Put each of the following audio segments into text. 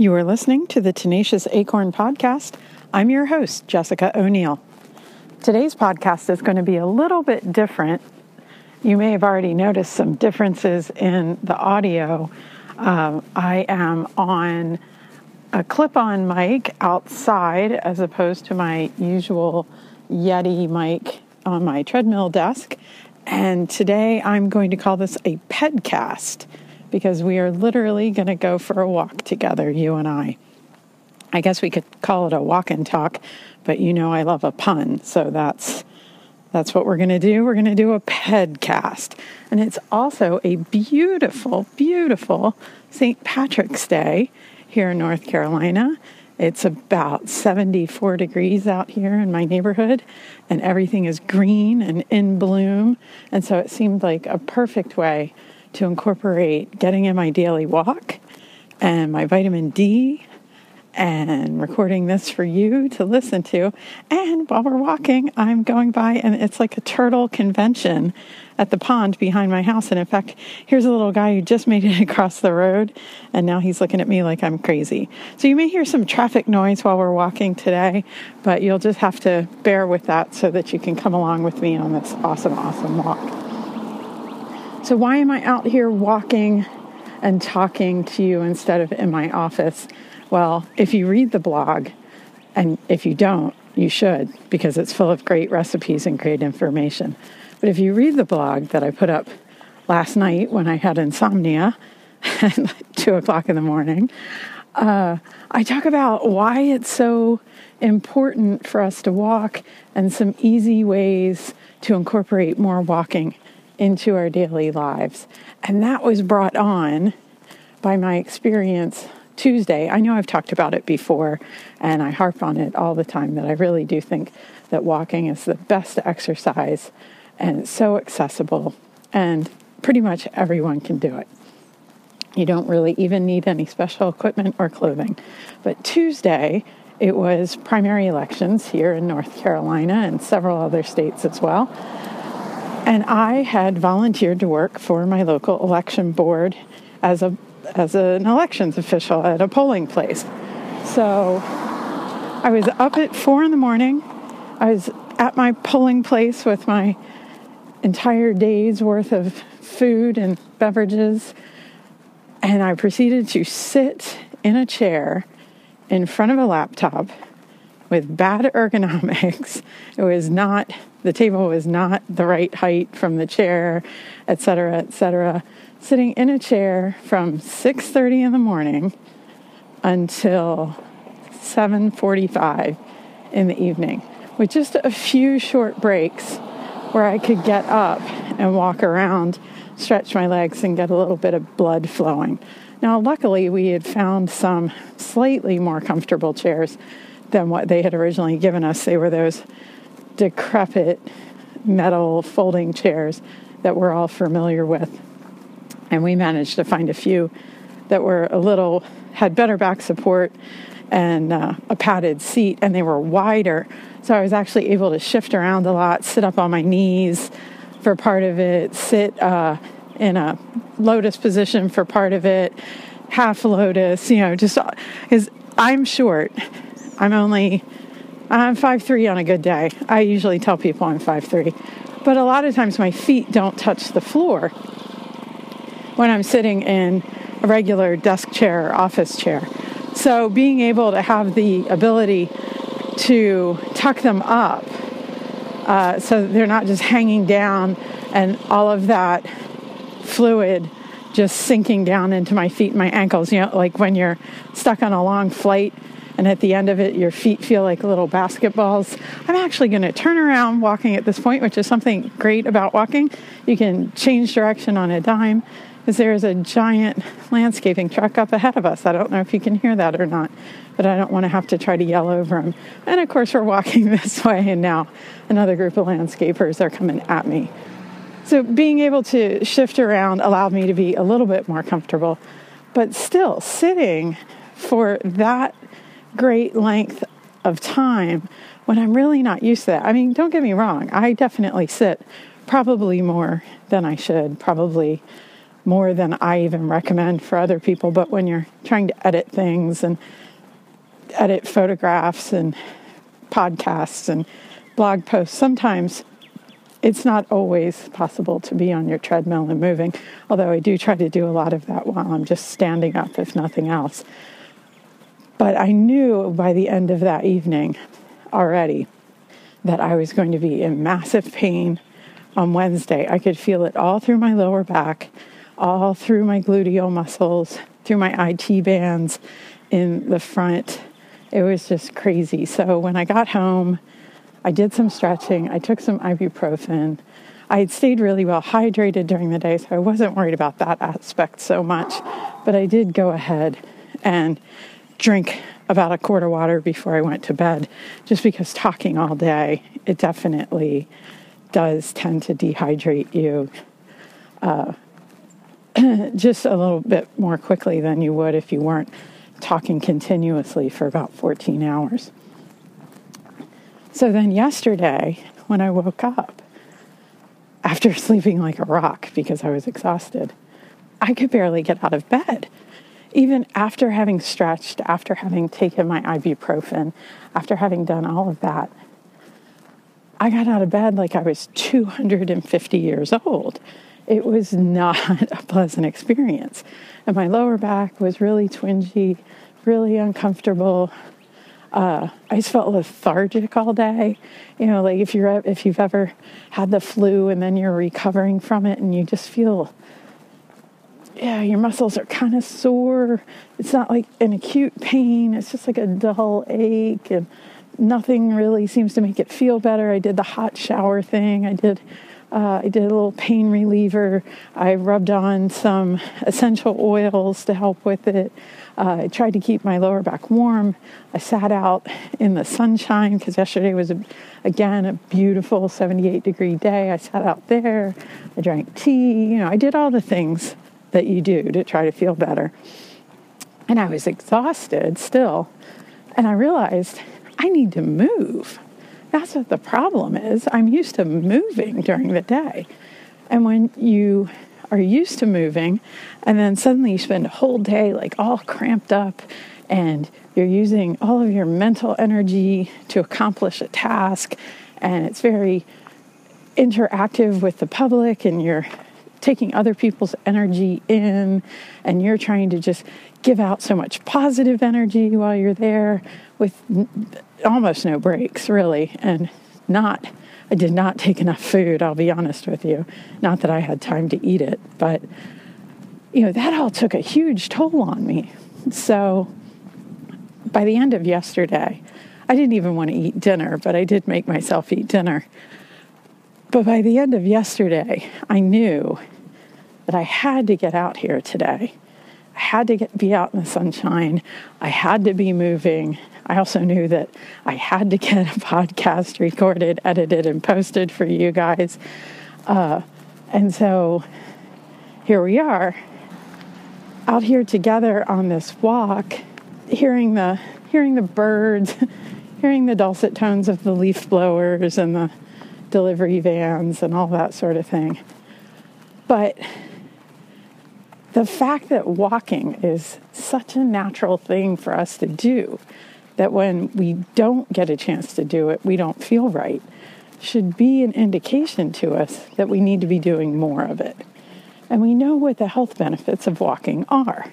You are listening to the Tenacious Acorn podcast. I'm your host, Jessica O'Neill. Today's podcast is going to be a little bit different. You may have already noticed some differences in the audio. Um, I am on a clip on mic outside as opposed to my usual Yeti mic on my treadmill desk. And today I'm going to call this a pedcast because we are literally going to go for a walk together, you and I. I guess we could call it a walk and talk, but you know I love a pun, so that's that's what we're going to do. We're going to do a pedcast. And it's also a beautiful, beautiful St. Patrick's Day here in North Carolina. It's about 74 degrees out here in my neighborhood, and everything is green and in bloom. And so it seemed like a perfect way to incorporate getting in my daily walk and my vitamin D and recording this for you to listen to. And while we're walking, I'm going by and it's like a turtle convention at the pond behind my house. And in fact, here's a little guy who just made it across the road and now he's looking at me like I'm crazy. So you may hear some traffic noise while we're walking today, but you'll just have to bear with that so that you can come along with me on this awesome, awesome walk. So, why am I out here walking and talking to you instead of in my office? Well, if you read the blog, and if you don't, you should because it's full of great recipes and great information. But if you read the blog that I put up last night when I had insomnia at two o'clock in the morning, uh, I talk about why it's so important for us to walk and some easy ways to incorporate more walking into our daily lives. And that was brought on by my experience Tuesday. I know I've talked about it before and I harp on it all the time that I really do think that walking is the best exercise and it's so accessible and pretty much everyone can do it. You don't really even need any special equipment or clothing. But Tuesday, it was primary elections here in North Carolina and several other states as well. And I had volunteered to work for my local election board as a as an elections official at a polling place. So I was up at four in the morning. I was at my polling place with my entire day's worth of food and beverages. And I proceeded to sit in a chair in front of a laptop with bad ergonomics. It was not, the table was not the right height from the chair, et cetera, et cetera. Sitting in a chair from 6.30 in the morning until 7.45 in the evening with just a few short breaks where I could get up and walk around, stretch my legs, and get a little bit of blood flowing. Now, luckily, we had found some slightly more comfortable chairs than what they had originally given us. They were those decrepit metal folding chairs that we're all familiar with. And we managed to find a few that were a little, had better back support and uh, a padded seat, and they were wider. So I was actually able to shift around a lot, sit up on my knees for part of it, sit uh, in a lotus position for part of it, half lotus, you know, just because I'm short I'm only I'm five three on a good day. I usually tell people I'm five three, but a lot of times my feet don't touch the floor when I'm sitting in a regular desk chair or office chair. So being able to have the ability to tuck them up uh, so they're not just hanging down and all of that fluid just sinking down into my feet and my ankles. You know, like when you're stuck on a long flight and at the end of it, your feet feel like little basketballs. I'm actually going to turn around walking at this point, which is something great about walking. You can change direction on a dime because there is a giant landscaping truck up ahead of us. I don't know if you can hear that or not, but I don't want to have to try to yell over them. And of course, we're walking this way, and now another group of landscapers are coming at me. So, being able to shift around allowed me to be a little bit more comfortable, but still sitting for that great length of time when I'm really not used to that. I mean, don't get me wrong, I definitely sit probably more than I should, probably more than I even recommend for other people. But when you're trying to edit things and edit photographs and podcasts and blog posts, sometimes it's not always possible to be on your treadmill and moving, although I do try to do a lot of that while I'm just standing up, if nothing else. But I knew by the end of that evening already that I was going to be in massive pain on Wednesday. I could feel it all through my lower back, all through my gluteal muscles, through my IT bands in the front. It was just crazy. So when I got home, I did some stretching, I took some ibuprofen. I had stayed really well hydrated during the day, so I wasn't worried about that aspect so much. But I did go ahead and drink about a quart of water before I went to bed, just because talking all day, it definitely does tend to dehydrate you uh, just a little bit more quickly than you would if you weren't talking continuously for about 14 hours. So then yesterday, when I woke up, after sleeping like a rock because I was exhausted, I could barely get out of bed. Even after having stretched, after having taken my ibuprofen, after having done all of that, I got out of bed like I was 250 years old. It was not a pleasant experience. And my lower back was really twingy, really uncomfortable. Uh, I just felt lethargic all day. You know, like if you're if you've ever had the flu and then you're recovering from it and you just feel yeah, your muscles are kind of sore. It's not like an acute pain, it's just like a dull ache and nothing really seems to make it feel better. I did the hot shower thing. I did uh, I did a little pain reliever. I rubbed on some essential oils to help with it. Uh, I tried to keep my lower back warm. I sat out in the sunshine because yesterday was, a, again, a beautiful 78 degree day. I sat out there. I drank tea. You know, I did all the things that you do to try to feel better. And I was exhausted still. And I realized I need to move. That's what the problem is. I'm used to moving during the day. And when you are used to moving and then suddenly you spend a whole day like all cramped up and you're using all of your mental energy to accomplish a task and it's very interactive with the public and you're taking other people's energy in and you're trying to just give out so much positive energy while you're there with almost no breaks, really, and not. I did not take enough food, I'll be honest with you. Not that I had time to eat it, but you know, that all took a huge toll on me. So by the end of yesterday, I didn't even want to eat dinner, but I did make myself eat dinner. But by the end of yesterday, I knew that I had to get out here today. I had to get, be out in the sunshine. I had to be moving. I also knew that I had to get a podcast recorded, edited, and posted for you guys. Uh, and so here we are, out here together on this walk, hearing the hearing the birds, hearing the dulcet tones of the leaf blowers and the delivery vans and all that sort of thing. But the fact that walking is such a natural thing for us to do that when we don't get a chance to do it, we don't feel right, should be an indication to us that we need to be doing more of it. And we know what the health benefits of walking are.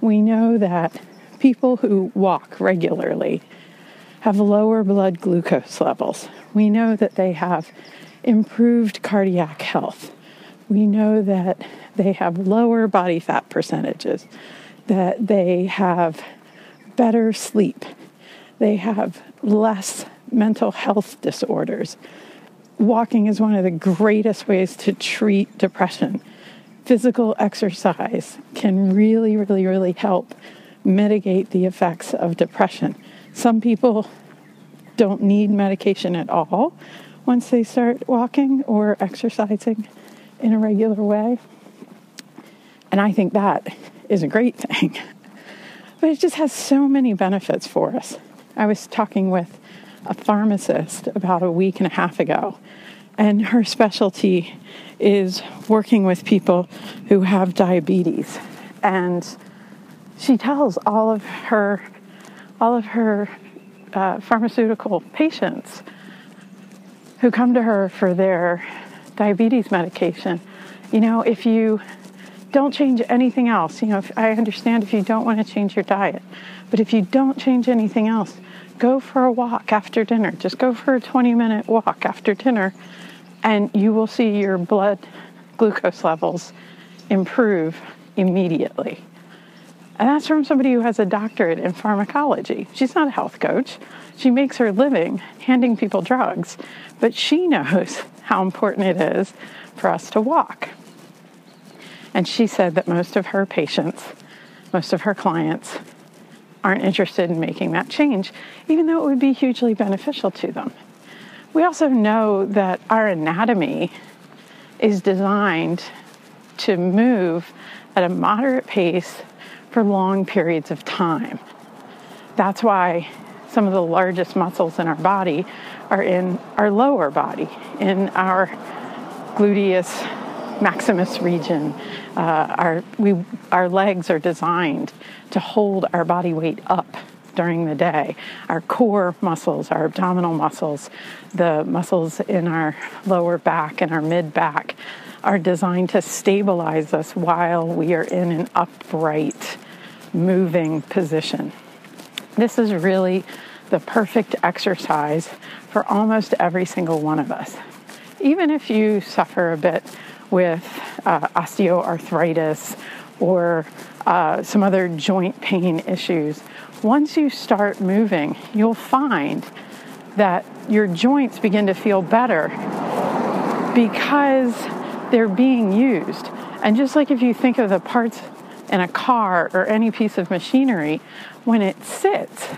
We know that people who walk regularly have lower blood glucose levels. We know that they have improved cardiac health. We know that they have lower body fat percentages, that they have better sleep. They have less mental health disorders. Walking is one of the greatest ways to treat depression. Physical exercise can really, really, really help mitigate the effects of depression. Some people don't need medication at all once they start walking or exercising in a regular way. And I think that is a great thing. But it just has so many benefits for us. I was talking with a pharmacist about a week and a half ago, And her specialty is working with people who have diabetes. And she tells all of her all of her uh, pharmaceutical patients who come to her for their diabetes medication, you know, if you don't change anything else, you know, if, I understand if you don't want to change your diet, but if you don't change anything else, go for a walk after dinner. Just go for a 20 minute walk after dinner, and you will see your blood glucose levels improve immediately. And that's from somebody who has a doctorate in pharmacology. She's not a health coach. She makes her living handing people drugs, but she knows how important it is for us to walk. And she said that most of her patients, most of her clients, aren't interested in making that change, even though it would be hugely beneficial to them. We also know that our anatomy is designed to move at a moderate pace for long periods of time. That's why some of the largest muscles in our body are in our lower body, in our gluteus maximus region. Uh, our, we, our legs are designed to hold our body weight up during the day. Our core muscles, our abdominal muscles, the muscles in our lower back and our mid back are designed to stabilize us while we are in an upright, moving position. This is really the perfect exercise for almost every single one of us. Even if you suffer a bit with uh, osteoarthritis or uh, some other joint pain issues, once you start moving, you'll find that your joints begin to feel better because they're being used. And just like if you think of the parts in a car or any piece of machinery, when it sits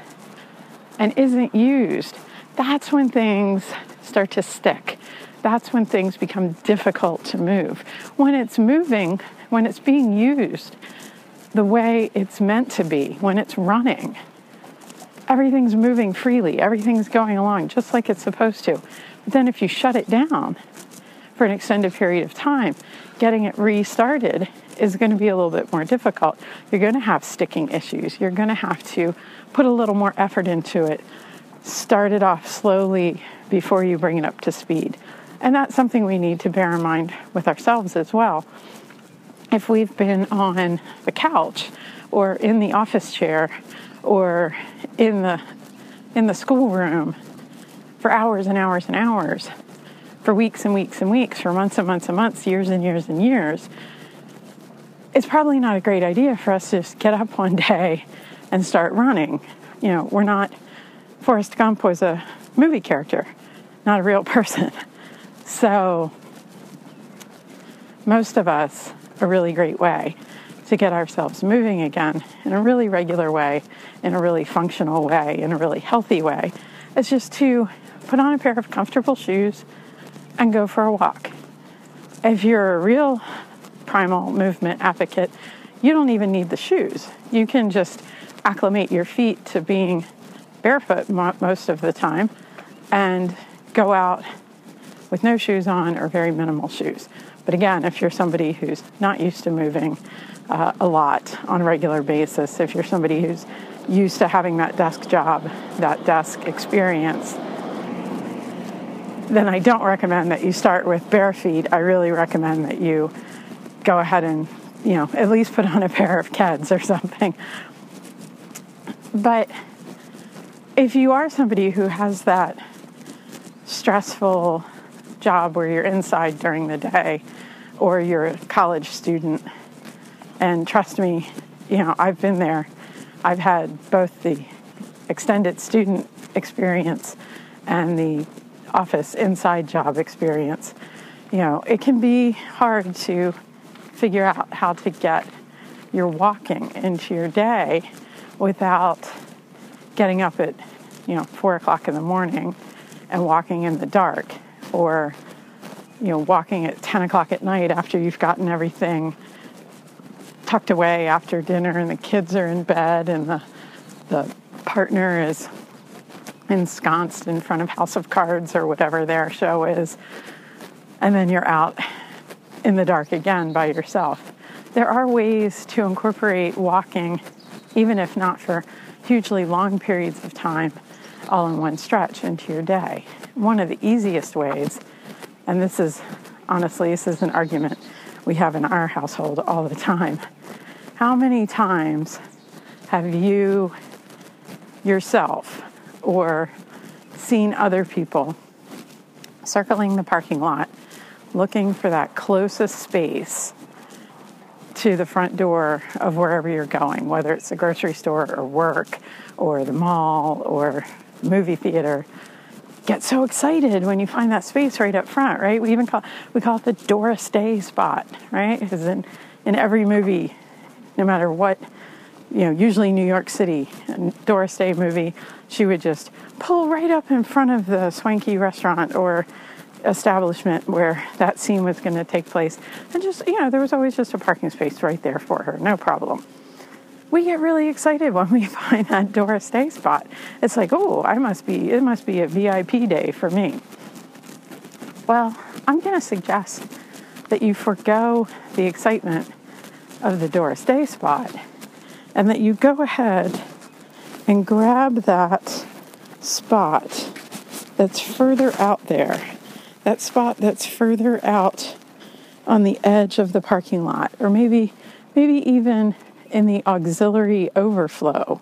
and isn't used, that's when things start to stick. That's when things become difficult to move. When it's moving, when it's being used the way it's meant to be, when it's running, everything's moving freely, everything's going along just like it's supposed to. But then if you shut it down for an extended period of time, getting it restarted is going to be a little bit more difficult. You're going to have sticking issues. You're going to have to put a little more effort into it. Start it off slowly before you bring it up to speed. And that's something we need to bear in mind with ourselves as well. If we've been on the couch or in the office chair or in the in the schoolroom for hours and hours and hours, for weeks and weeks and weeks, for months and months and months, years and years and years, it's probably not a great idea for us to just get up one day and start running. You know, we're not, Forrest Gump was a movie character, not a real person. So, most of us, a really great way to get ourselves moving again in a really regular way, in a really functional way, in a really healthy way, is just to put on a pair of comfortable shoes and go for a walk. If you're a real primal movement advocate, you don't even need the shoes. You can just acclimate your feet to being barefoot most of the time and go out with no shoes on or very minimal shoes. But again, if you're somebody who's not used to moving uh, a lot on a regular basis, if you're somebody who's used to having that desk job, that desk experience, then I don't recommend that you start with bare feet. I really recommend that you go ahead and, you know, at least put on a pair of Keds or something. But if you are somebody who has that stressful job where you're inside during the day, or you're a college student, and trust me, you know, I've been there. I've had both the extended student experience and the office inside job experience. You know, it can be hard to figure out how to get your walking into your day without getting up at you know four o'clock in the morning and walking in the dark or you know walking at 10 o'clock at night after you've gotten everything tucked away after dinner and the kids are in bed and the the partner is ensconced in front of House of Cards or whatever their show is. and then you're out in the dark again by yourself. There are ways to incorporate walking, even if not for hugely long periods of time, all in one stretch into your day. One of the easiest ways, and this is honestly, this is an argument we have in our household all the time. How many times have you yourself or seen other people circling the parking lot looking for that closest space to the front door of wherever you're going, whether it's the grocery store or work or the mall or movie theater. Get so excited when you find that space right up front, right? We even call we call it the Doris Day spot, right? Because in in every movie, no matter what, you know, usually New York City, Doris Day movie, she would just pull right up in front of the swanky restaurant or establishment where that scene was going to take place. And just, you know, there was always just a parking space right there for her, no problem. We get really excited when we find that Doris Day spot. It's like, oh, I must be, it must be a VIP day for me. Well, I'm going to suggest that you forego the excitement of the Doris Day spot and that you go ahead and grab that spot that's further out there that spot that's further out on the edge of the parking lot, or maybe maybe even in the auxiliary overflow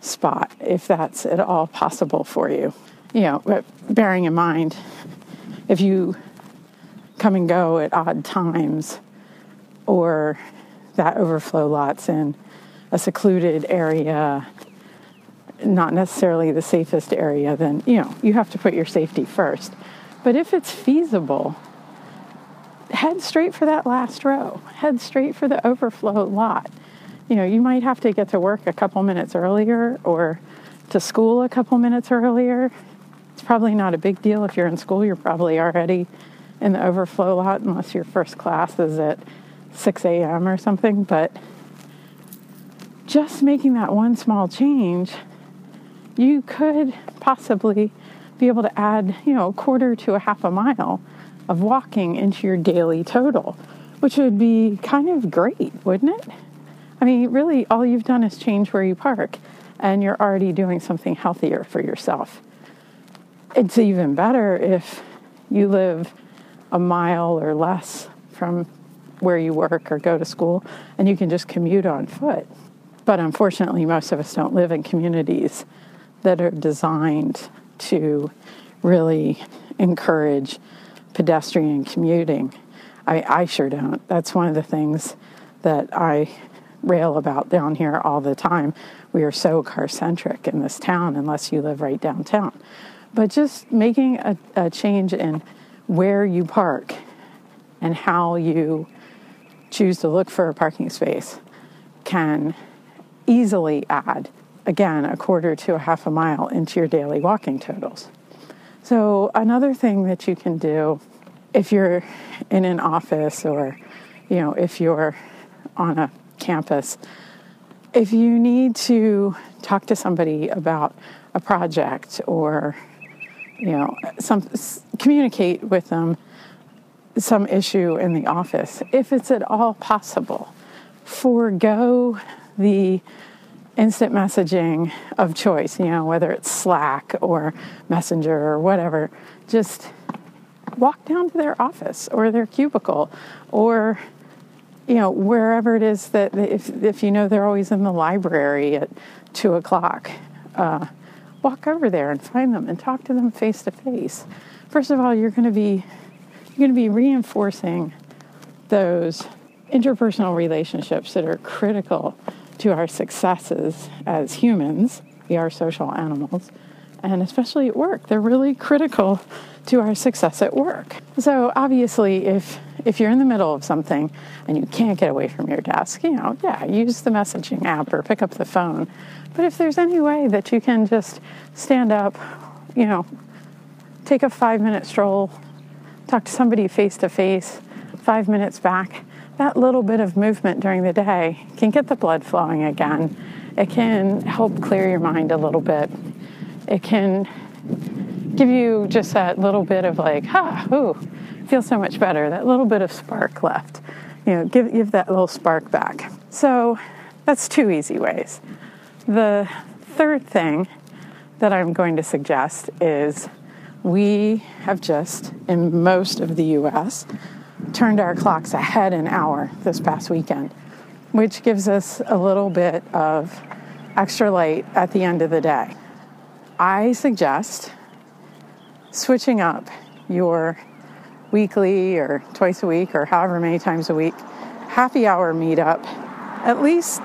spot, if that's at all possible for you. You know, bearing in mind if you come and go at odd times, or that overflow lot's in a secluded area, not necessarily the safest area, then you know you have to put your safety first. But if it's feasible, head straight for that last row. Head straight for the overflow lot. You know, you might have to get to work a couple minutes earlier or to school a couple minutes earlier. It's probably not a big deal if you're in school, you're probably already in the overflow lot unless your first class is at 6 a.m. or something. But just making that one small change, you could possibly be able to add, you know, a quarter to a half a mile of walking into your daily total, which would be kind of great, wouldn't it? I mean, really, all you've done is change where you park, and you're already doing something healthier for yourself. It's even better if you live a mile or less from where you work or go to school, and you can just commute on foot. But unfortunately, most of us don't live in communities that are designed to really encourage pedestrian commuting. I, I sure don't. That's one of the things that I rail about down here all the time. We are so car centric in this town unless you live right downtown. But just making a, a change in where you park and how you choose to look for a parking space can easily add again, a quarter to a half a mile into your daily walking totals. So, another thing that you can do if you're in an office or, you know, if you're on a campus, if you need to talk to somebody about a project or, you know, some communicate with them some issue in the office, if it's at all possible, forego the instant messaging of choice, you know, whether it's Slack or Messenger or whatever, just walk down to their office or their cubicle or you know wherever it is that if if you know they're always in the library at two o'clock uh, walk over there and find them and talk to them face to face first of all you're going to be you're going to be reinforcing those interpersonal relationships that are critical to our successes as humans. We are social animals, and especially at work, they're really critical to our success at work. So obviously, if if you're in the middle of something and you can't get away from your desk, you know, yeah, use the messaging app or pick up the phone. But if there's any way that you can just stand up, you know, take a five minute stroll, talk to somebody face to face, five minutes back, that little bit of movement during the day can get the blood flowing again. It can help clear your mind a little bit. It can give you just that little bit of like, ah, ooh, feels so much better. That little bit of spark left. You know, give, give that little spark back. So that's two easy ways. The third thing that I'm going to suggest is we have just, in most of the US, turned our clocks ahead an hour this past weekend, which gives us a little bit of extra light at the end of the day. I suggest switching up your weekly or twice a week or however many times a week happy hour meetup, at least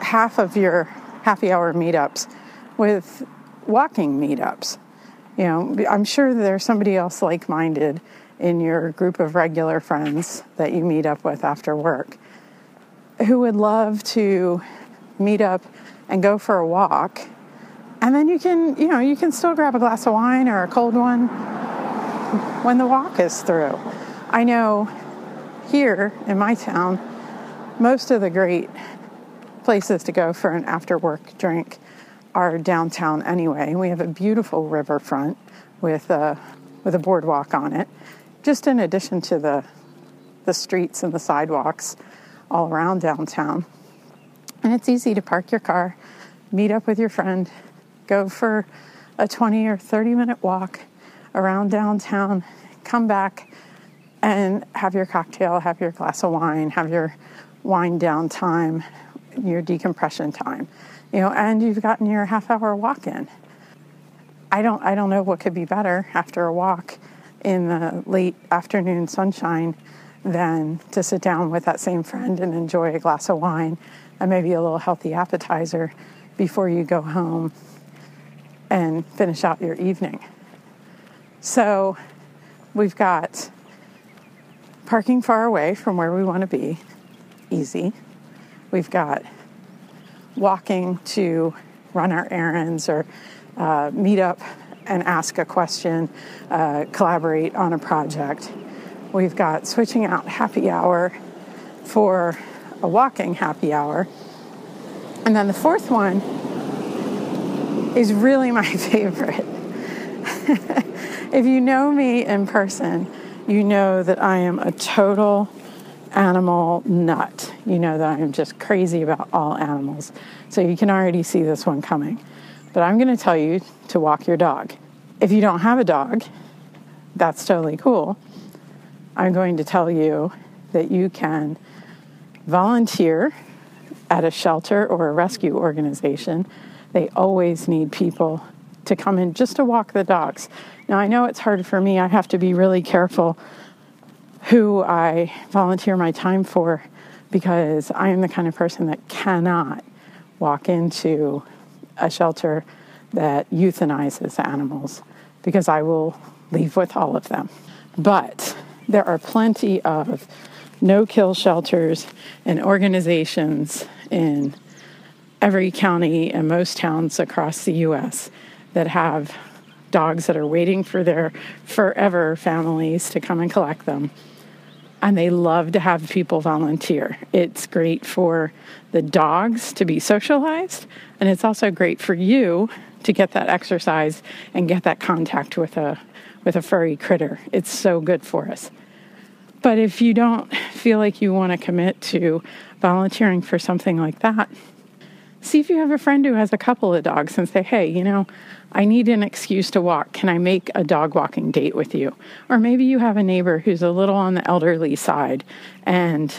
half of your happy hour meetups with walking meetups. You know, I'm sure there's somebody else like minded in your group of regular friends that you meet up with after work who would love to meet up and go for a walk. And then you can, you know, you can still grab a glass of wine or a cold one when the walk is through. I know here in my town, most of the great places to go for an after work drink are downtown anyway. We have a beautiful riverfront with a, with a boardwalk on it, just in addition to the, the streets and the sidewalks all around downtown. And it's easy to park your car, meet up with your friend, go for a 20 or 30 minute walk around downtown, come back and have your cocktail, have your glass of wine, have your wind down time, your decompression time, you know, and you've gotten your half hour walk in. I don't, I don't know what could be better after a walk in the late afternoon sunshine than to sit down with that same friend and enjoy a glass of wine and maybe a little healthy appetizer before you go home and finish out your evening. So we've got parking far away from where we want to be, easy. We've got walking to run our errands or uh, meet up and ask a question, uh, collaborate on a project. We've got switching out happy hour for a walking happy hour. And then the fourth one is really my favorite. if you know me in person, you know that I am a total animal nut. You know that I'm just crazy about all animals. So you can already see this one coming. But I'm going to tell you to walk your dog. If you don't have a dog, that's totally cool. I'm going to tell you that you can volunteer at a shelter or a rescue organization. They always need people to come in just to walk the dogs. Now, I know it's hard for me. I have to be really careful who I volunteer my time for because I am the kind of person that cannot walk into a shelter that euthanizes animals because I will leave with all of them. But there are plenty of no kill shelters and organizations in every county and most towns across the US that have dogs that are waiting for their forever families to come and collect them and they love to have people volunteer. It's great for the dogs to be socialized, and it's also great for you to get that exercise and get that contact with a with a furry critter. It's so good for us. But if you don't feel like you want to commit to volunteering for something like that, see if you have a friend who has a couple of dogs and say, hey, you know, I need an excuse to walk. Can I make a dog walking date with you? Or maybe you have a neighbor who's a little on the elderly side and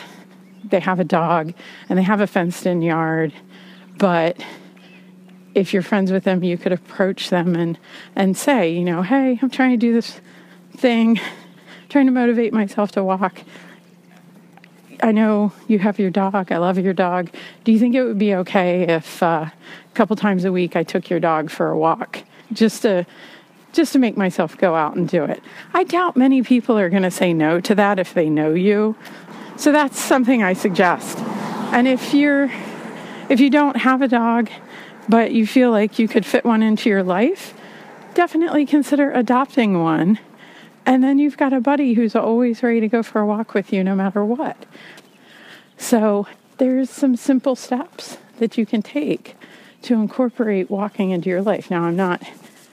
they have a dog and they have a fenced in yard, but if you're friends with them, you could approach them and, and say, you know, hey, I'm trying to do this thing, trying to motivate myself to walk. I know you have your dog. I love your dog. Do you think it would be okay if uh, a couple times a week I took your dog for a walk just to just to make myself go out and do it? I doubt many people are going to say no to that if they know you. So that's something I suggest. And if you're if you don't have a dog but you feel like you could fit one into your life, definitely consider adopting one and then you've got a buddy who's always ready to go for a walk with you no matter what. So there's some simple steps that you can take to incorporate walking into your life. Now, I'm not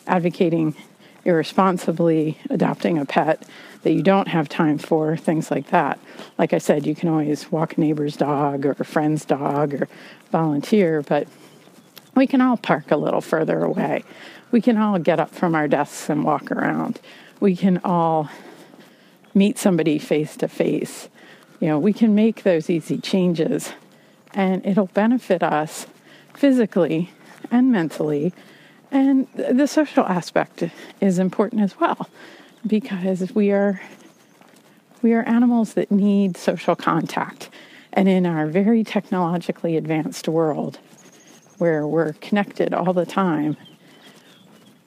advocating irresponsibly adopting a pet that you don't have time for, things like that. Like I said, you can always walk a neighbor's dog or a friend's dog or volunteer, but we can all park a little further away. We can all get up from our desks and walk around. We can all meet somebody face to face. You know, we can make those easy changes and it'll benefit us physically and mentally. And the social aspect is important as well because we are we are animals that need social contact. And in our very technologically advanced world where we're connected all the time,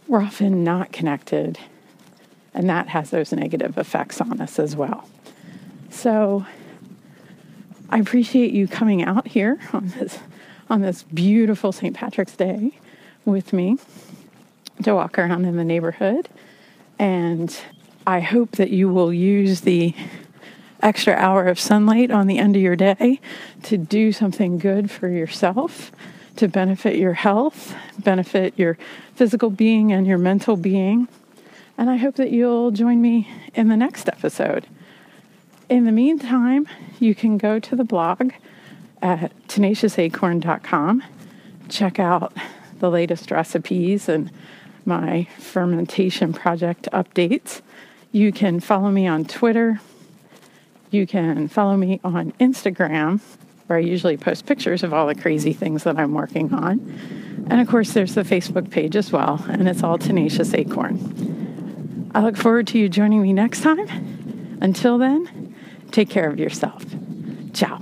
we're often not connected. And that has those negative effects on us as well. So I appreciate you coming out here on this on this beautiful St. Patrick's Day with me to walk around in the neighborhood. And I hope that you will use the extra hour of sunlight on the end of your day to do something good for yourself, to benefit your health, benefit your physical being and your mental being. And I hope that you'll join me in the next episode. In the meantime, you can go to the blog at tenaciousAcorn.com, check out the latest recipes and my fermentation project updates. You can follow me on Twitter. You can follow me on Instagram, where I usually post pictures of all the crazy things that I'm working on. And of course, there's the Facebook page as well, and it's all Tenacious Acorn. I look forward to you joining me next time. Until then, take care of yourself. Ciao.